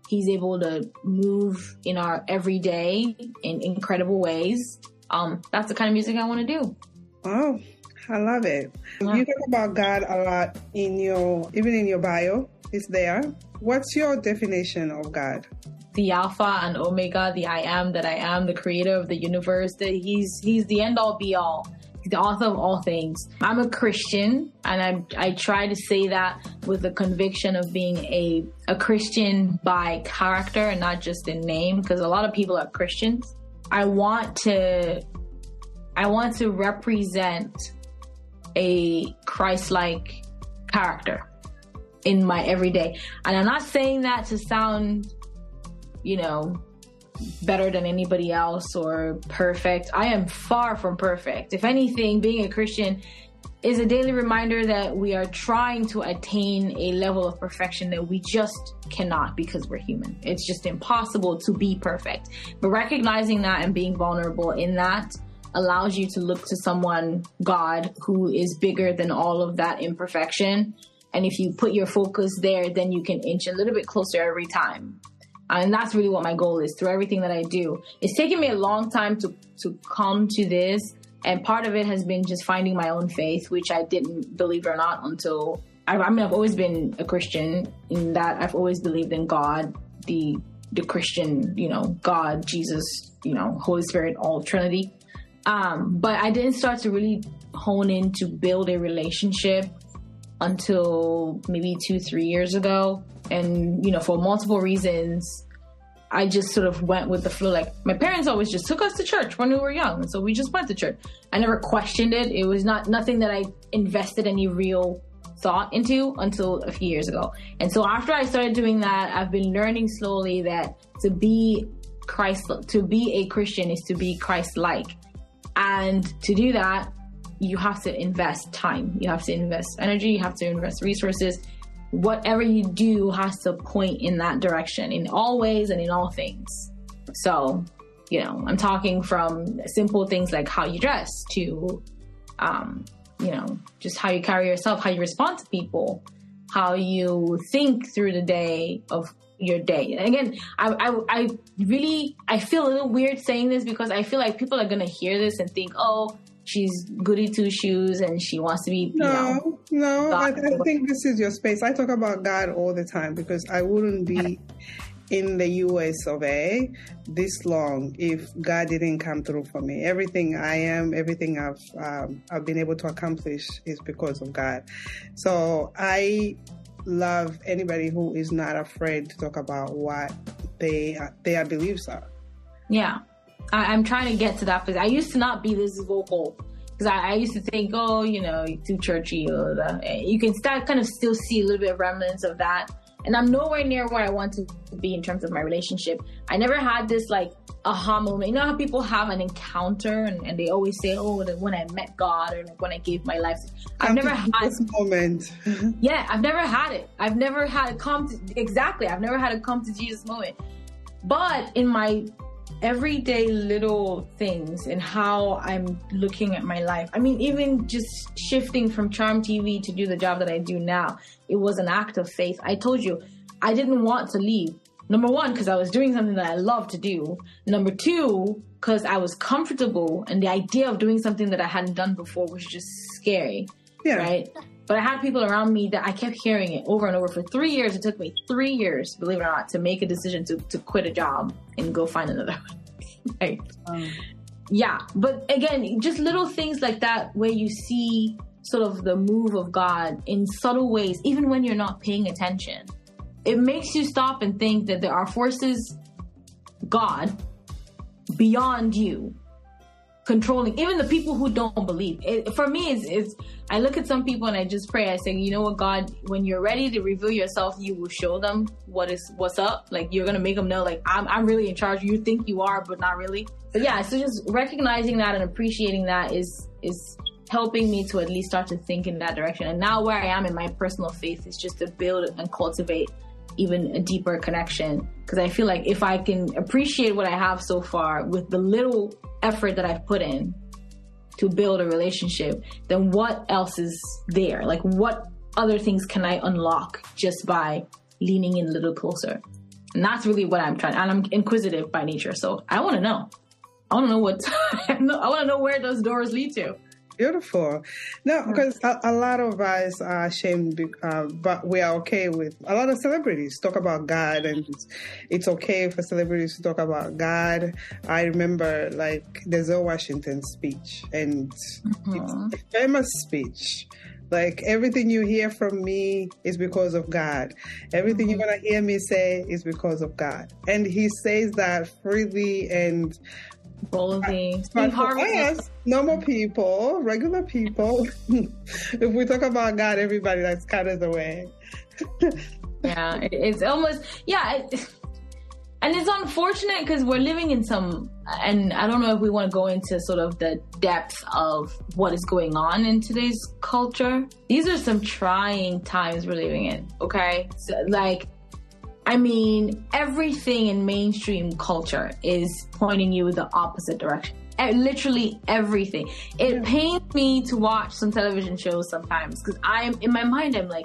He's able to move in our everyday in incredible ways. Um, that's the kind of music I want to do. Wow, I love it. Yeah. You talk about God a lot in your, even in your bio, it's there. What's your definition of God? The Alpha and Omega, the I am that I am, the creator of the universe, that he's, he's the end all be all the author of all things. I'm a Christian, and I I try to say that with the conviction of being a a Christian by character and not just in name, because a lot of people are Christians. I want to I want to represent a Christ-like character in my everyday, and I'm not saying that to sound, you know, better than anybody else or perfect. I am far from perfect. If anything, being a Christian is a daily reminder that we are trying to attain a level of perfection that we just cannot because we're human. It's just impossible to be perfect. But recognizing that and being vulnerable in that allows you to look to someone, God, who is bigger than all of that imperfection. And if you put your focus there, then you can inch a little bit closer every time and that's really what my goal is through everything that I do. It's taken me a long time to to come to this, and part of it has been just finding my own faith, which I didn't believe or not until I, I mean I've always been a Christian in that I've always believed in God, the the Christian, you know, God, Jesus, you know, Holy Spirit, all Trinity. Um, but I didn't start to really hone in to build a relationship until maybe two, three years ago. And, you know, for multiple reasons, I just sort of went with the flow. Like my parents always just took us to church when we were young, and so we just went to church. I never questioned it. It was not nothing that I invested any real thought into until a few years ago. And so after I started doing that, I've been learning slowly that to be Christ, to be a Christian is to be Christ-like, and to do that, you have to invest time, you have to invest energy, you have to invest resources whatever you do has to point in that direction in all ways and in all things. So, you know, I'm talking from simple things like how you dress to, um, you know, just how you carry yourself, how you respond to people, how you think through the day of your day. And again, I, I, I really, I feel a little weird saying this because I feel like people are going to hear this and think, oh, she's goody two shoes and she wants to be. No, know, no. I, I, think this is your space. I talk about God all the time because I wouldn't be in the US of A this long if God didn't come through for me. Everything I am, everything I've um, I've been able to accomplish is because of God. So I love anybody who is not afraid to talk about what they their beliefs are. Yeah. I, am trying to get to that place. I used to not be this vocal because I, I, used to think, oh, you know, too churchy. Or the, you can start kind of still see a little bit of remnants of that. And I'm nowhere near where I want to be in terms of my relationship. I never had this like aha moment. You know how people have an encounter and, and they always say, oh, when I met God or like when I gave my life. I've never had this moment. Mm-hmm. yeah, I've never had it. I've never had it come to exactly. I've never had a come to Jesus moment. But in my everyday little things and how I'm looking at my life. I mean, even just shifting from Charm TV to do the job that I do now, it was an act of faith. I told you, I didn't want to leave. Number one, because I was doing something that I love to do. Number two, because I was comfortable and the idea of doing something that I hadn't done before was just scary. Yeah. Right? But I had people around me that I kept hearing it over and over for three years. It took me three years, believe it or not, to make a decision to, to quit a job and go find another one. right. Um, yeah. But again, just little things like that where you see sort of the move of God in subtle ways, even when you're not paying attention. It makes you stop and think that there are forces, God, beyond you controlling even the people who don't believe. It, for me is it's i look at some people and i just pray. I say you know what god when you're ready to reveal yourself you will show them what is what's up. Like you're gonna make them know like i'm, I'm really in charge. You think you are but not really. But yeah so just recognizing that and appreciating that is is helping me to at least start to think in that direction. And now where i am in my personal faith is just to build and cultivate even a deeper connection because I feel like if I can appreciate what I have so far with the little effort that I've put in to build a relationship, then what else is there? Like, what other things can I unlock just by leaning in a little closer? And that's really what I'm trying. And I'm inquisitive by nature, so I want to know. I want to know what. I want to know where those doors lead to. Beautiful. No, because a, a, lot of us are ashamed, uh, but we are okay with a lot of celebrities talk about God, and it's, it's, okay for celebrities to talk about God. I remember like the Zoe Washington speech, and mm-hmm. it's a famous speech. Like everything you hear from me is because of God. Everything mm-hmm. you're gonna hear me say is because of God. And he says that freely and Boldly. But for us, normal people, regular people, if we talk about God, everybody that's kind of the way. yeah, it's almost yeah, it, and it's unfortunate because we're living in some, and I don't know if we want to go into sort of the depth of what is going on in today's culture. These are some trying times we're living in. Okay, so, like I mean, everything in mainstream culture is pointing you the opposite direction. Literally everything. It pains me to watch some television shows sometimes because I'm in my mind. I'm like,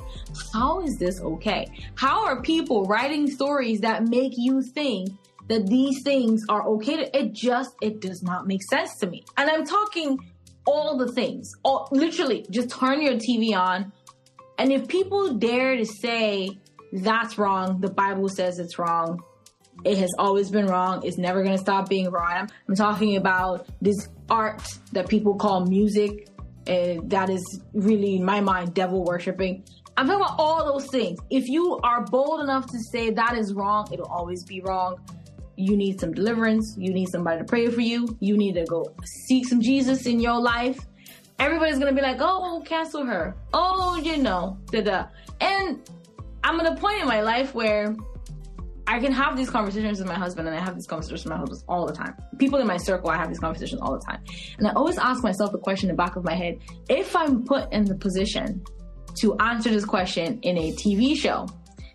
how is this okay? How are people writing stories that make you think that these things are okay? To, it just it does not make sense to me. And I'm talking all the things. All literally, just turn your TV on, and if people dare to say that's wrong. The Bible says it's wrong. It has always been wrong. It's never going to stop being wrong. I'm, I'm, talking about this art that people call music And that is really, in my mind, devil worshiping. I'm talking about all those things. If you are bold enough to say that is wrong, it'll always be wrong. You need some deliverance. You need somebody to pray for you. You need to go seek some Jesus in your life. Everybody's gonna be like, oh, cancel her. Oh, you know, da da. And I'm at a point in my life where I can have these conversations with my husband, and I have these conversations with my husband all the time. People in my circle, I have these conversations all the time. And I always ask myself the question in the back of my head if I'm put in the position to answer this question in a TV show,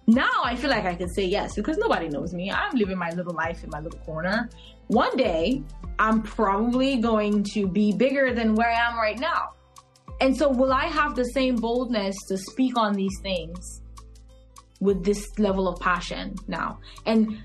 now I feel like I can say yes because nobody knows me. I'm living my little life in my little corner. One day, I'm probably going to be bigger than where I am right now. And so, will I have the same boldness to speak on these things with this level of passion now? And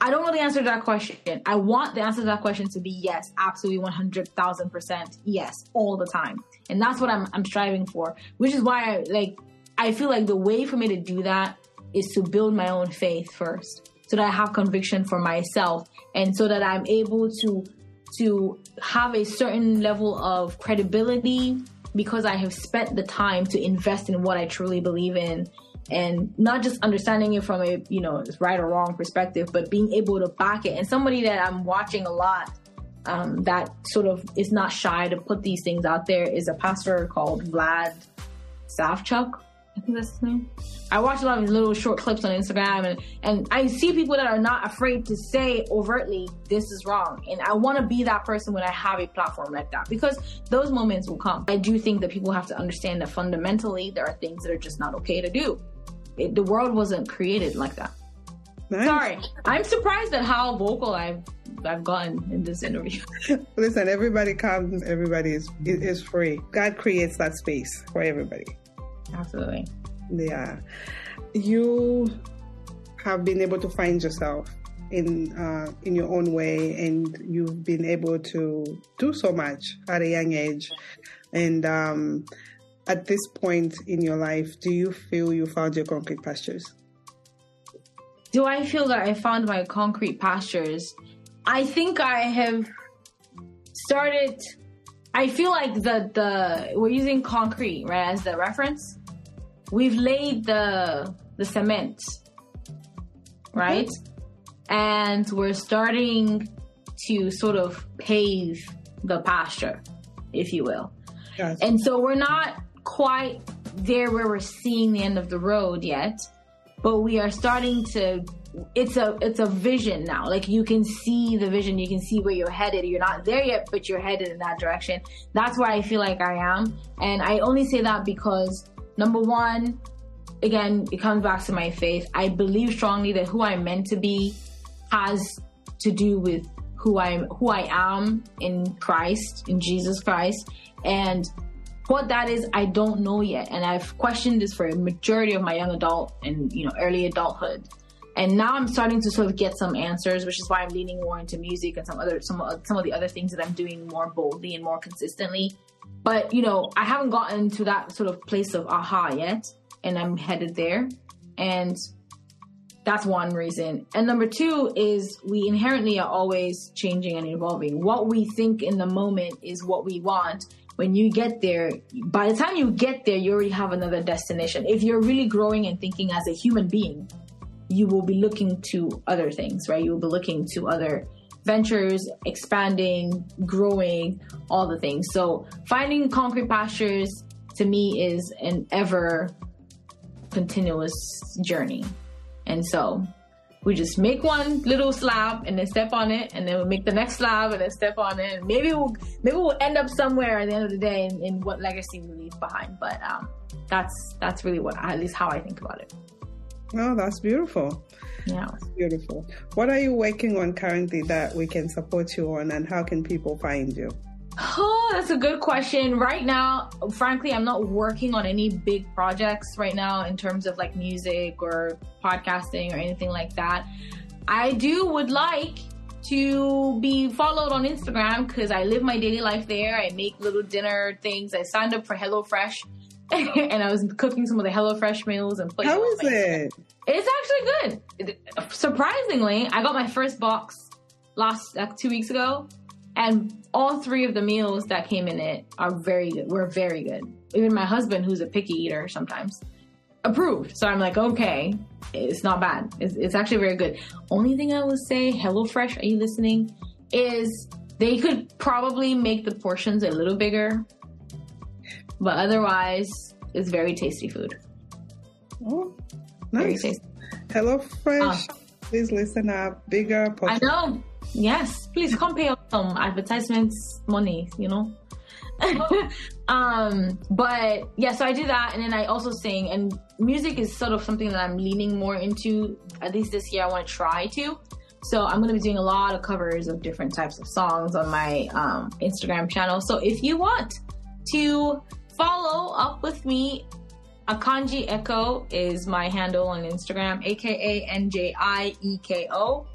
I don't know the answer to that question. I want the answer to that question to be yes, absolutely 100,000% yes, all the time. And that's what I'm, I'm striving for, which is why I like, I feel like the way for me to do that is to build my own faith first so that I have conviction for myself and so that I'm able to to have a certain level of credibility because I have spent the time to invest in what I truly believe in and not just understanding it from a you know right or wrong perspective but being able to back it. And somebody that i'm watching a lot um, that sort of is not shy to put these things out there is a pastor called vlad savchuk. I think that's his name. I watch a lot of his little short clips on instagram and, and i see people that are not afraid to say overtly this is wrong. And i want to be that person when i have a platform like that because those moments will come. I do think that people have to understand that fundamentally there are things that are just not okay to do it, the world wasn't created like that. Nice. Sorry, I'm surprised at how vocal I've I've gotten in this interview. Listen, everybody comes, everybody is is free. God creates that space for everybody. Absolutely. Yeah, you have been able to find yourself in uh, in your own way, and you've been able to do so much at a young age, and um, at this point in your life, do you feel you found your concrete pastures? Do I feel that I found my concrete pastures? I think I have started. I feel like the the we're using concrete right as the reference. We've laid the the cement, right, mm-hmm. and we're starting to sort of pave the pasture, if you will. Yes. And so we're not quite there where we're seeing the end of the road yet, but we are starting to it's a it's a vision now. Like you can see the vision, you can see where you're headed. You're not there yet, but you're headed in that direction. That's where I feel like I am. And I only say that because number one, again, it comes back to my faith. I believe strongly that who I'm meant to be has to do with who I'm who I am in Christ, in Jesus Christ. And what that is, I don't know yet. And I've questioned this for a majority of my young adult and, you know, early adulthood. And now I'm starting to sort of get some answers, which is why I'm leaning more into music and some other some uh, some of the other things that I'm doing more boldly and more consistently. But you know, I haven't gotten to that sort of place of aha yet, and I'm headed there. And that's one reason. And number two is we inherently are always changing and evolving. What we think in the moment is what we want, when you get there, by the time you get there, you already have another destination. If you're really growing and thinking as a human being, you will be looking to other things, right? You will be looking to other ventures, expanding, growing, all the things. So finding concrete pastures to me is an ever continuous journey. And so we just make one little slab and then step on it and then we make the next slab and then step on it. And maybe we'll maybe we'll end up somewhere at the end of the day in, in what legacy we leave behind but um, that's that's really what at least how i think about it. Oh that's beautiful. Yeah. That's beautiful. What are you working on currently that we can support you on and how can people find you Oh, that's a good question. Right now, frankly, I'm not working on any big projects right now in terms of like music or podcasting or anything like that. I do would like to be followed on Instagram because I live my daily life there. I make little dinner things. I signed up for HelloFresh and I was cooking some of the HelloFresh meals and putting. How is it? It's actually good. Surprisingly, I got my first box last like two weeks ago And all three of the meals that came in it are very good. Were very good. Even my husband, who's a picky eater sometimes, approved. So I'm like, okay, it's not bad. It's, it's actually very good. Only thing I would say, HelloFresh, are you listening? Is they could probably make the portions a little bigger, but otherwise, it's very tasty food. Oh, nice. Hello Fresh. Uh, please listen up. Bigger portions. I know. Yes, please come pay some advertisements money. You know. um, but yeah, so I do that, and then I also sing. And music is sort of something that I'm leaning more into. At least this year, I want to try to. So I'm going to be doing a lot of covers of different types of songs on my um, Instagram channel. So if you want to follow up with me, Akanji Eko is my handle on Instagram, A K A N J I E K O.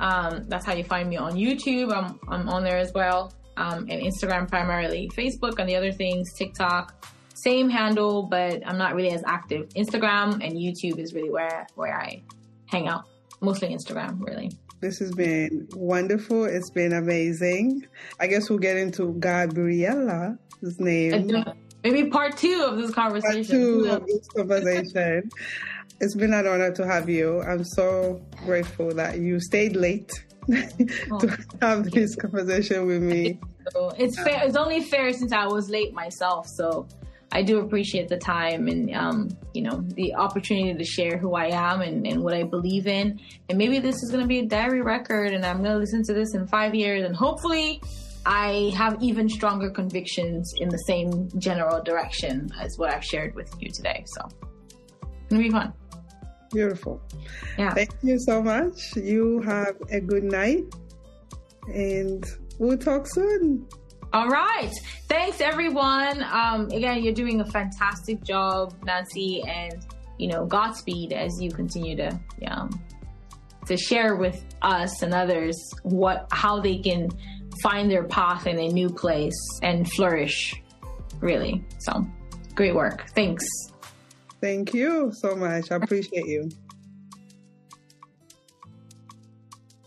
Um, that's how you find me on YouTube. I'm, I'm on there as well. Um, and Instagram primarily. Facebook and the other things, TikTok, same handle, but I'm not really as active. Instagram and YouTube is really where, where I hang out. Mostly Instagram, really. This has been wonderful. It's been amazing. I guess we'll get into Gabriella's name. Maybe part two of this conversation. Part two of this conversation. It's been an honor to have you. I'm so grateful that you stayed late oh, to have this conversation with me. It's fair. It's only fair since I was late myself. So I do appreciate the time and um, you know the opportunity to share who I am and, and what I believe in. And maybe this is going to be a diary record, and I'm going to listen to this in five years, and hopefully, I have even stronger convictions in the same general direction as what I've shared with you today. So it's going to be fun. Beautiful. Yeah. Thank you so much. You have a good night, and we'll talk soon. All right. Thanks, everyone. Um, again, you're doing a fantastic job, Nancy, and you know, Godspeed as you continue to um, to share with us and others what how they can find their path in a new place and flourish. Really, so great work. Thanks. Thank you so much. I appreciate you.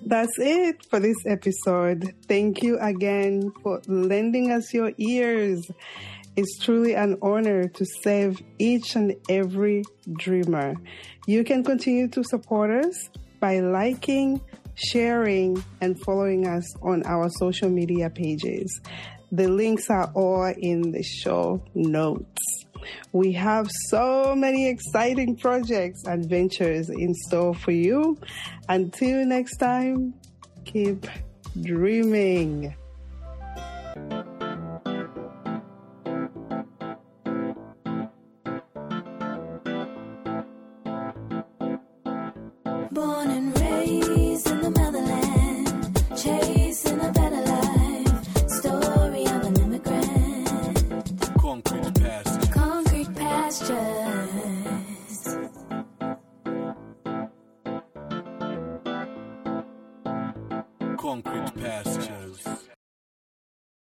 That's it for this episode. Thank you again for lending us your ears. It's truly an honor to save each and every dreamer. You can continue to support us by liking, sharing, and following us on our social media pages. The links are all in the show notes. We have so many exciting projects and ventures in store for you. Until next time, keep dreaming.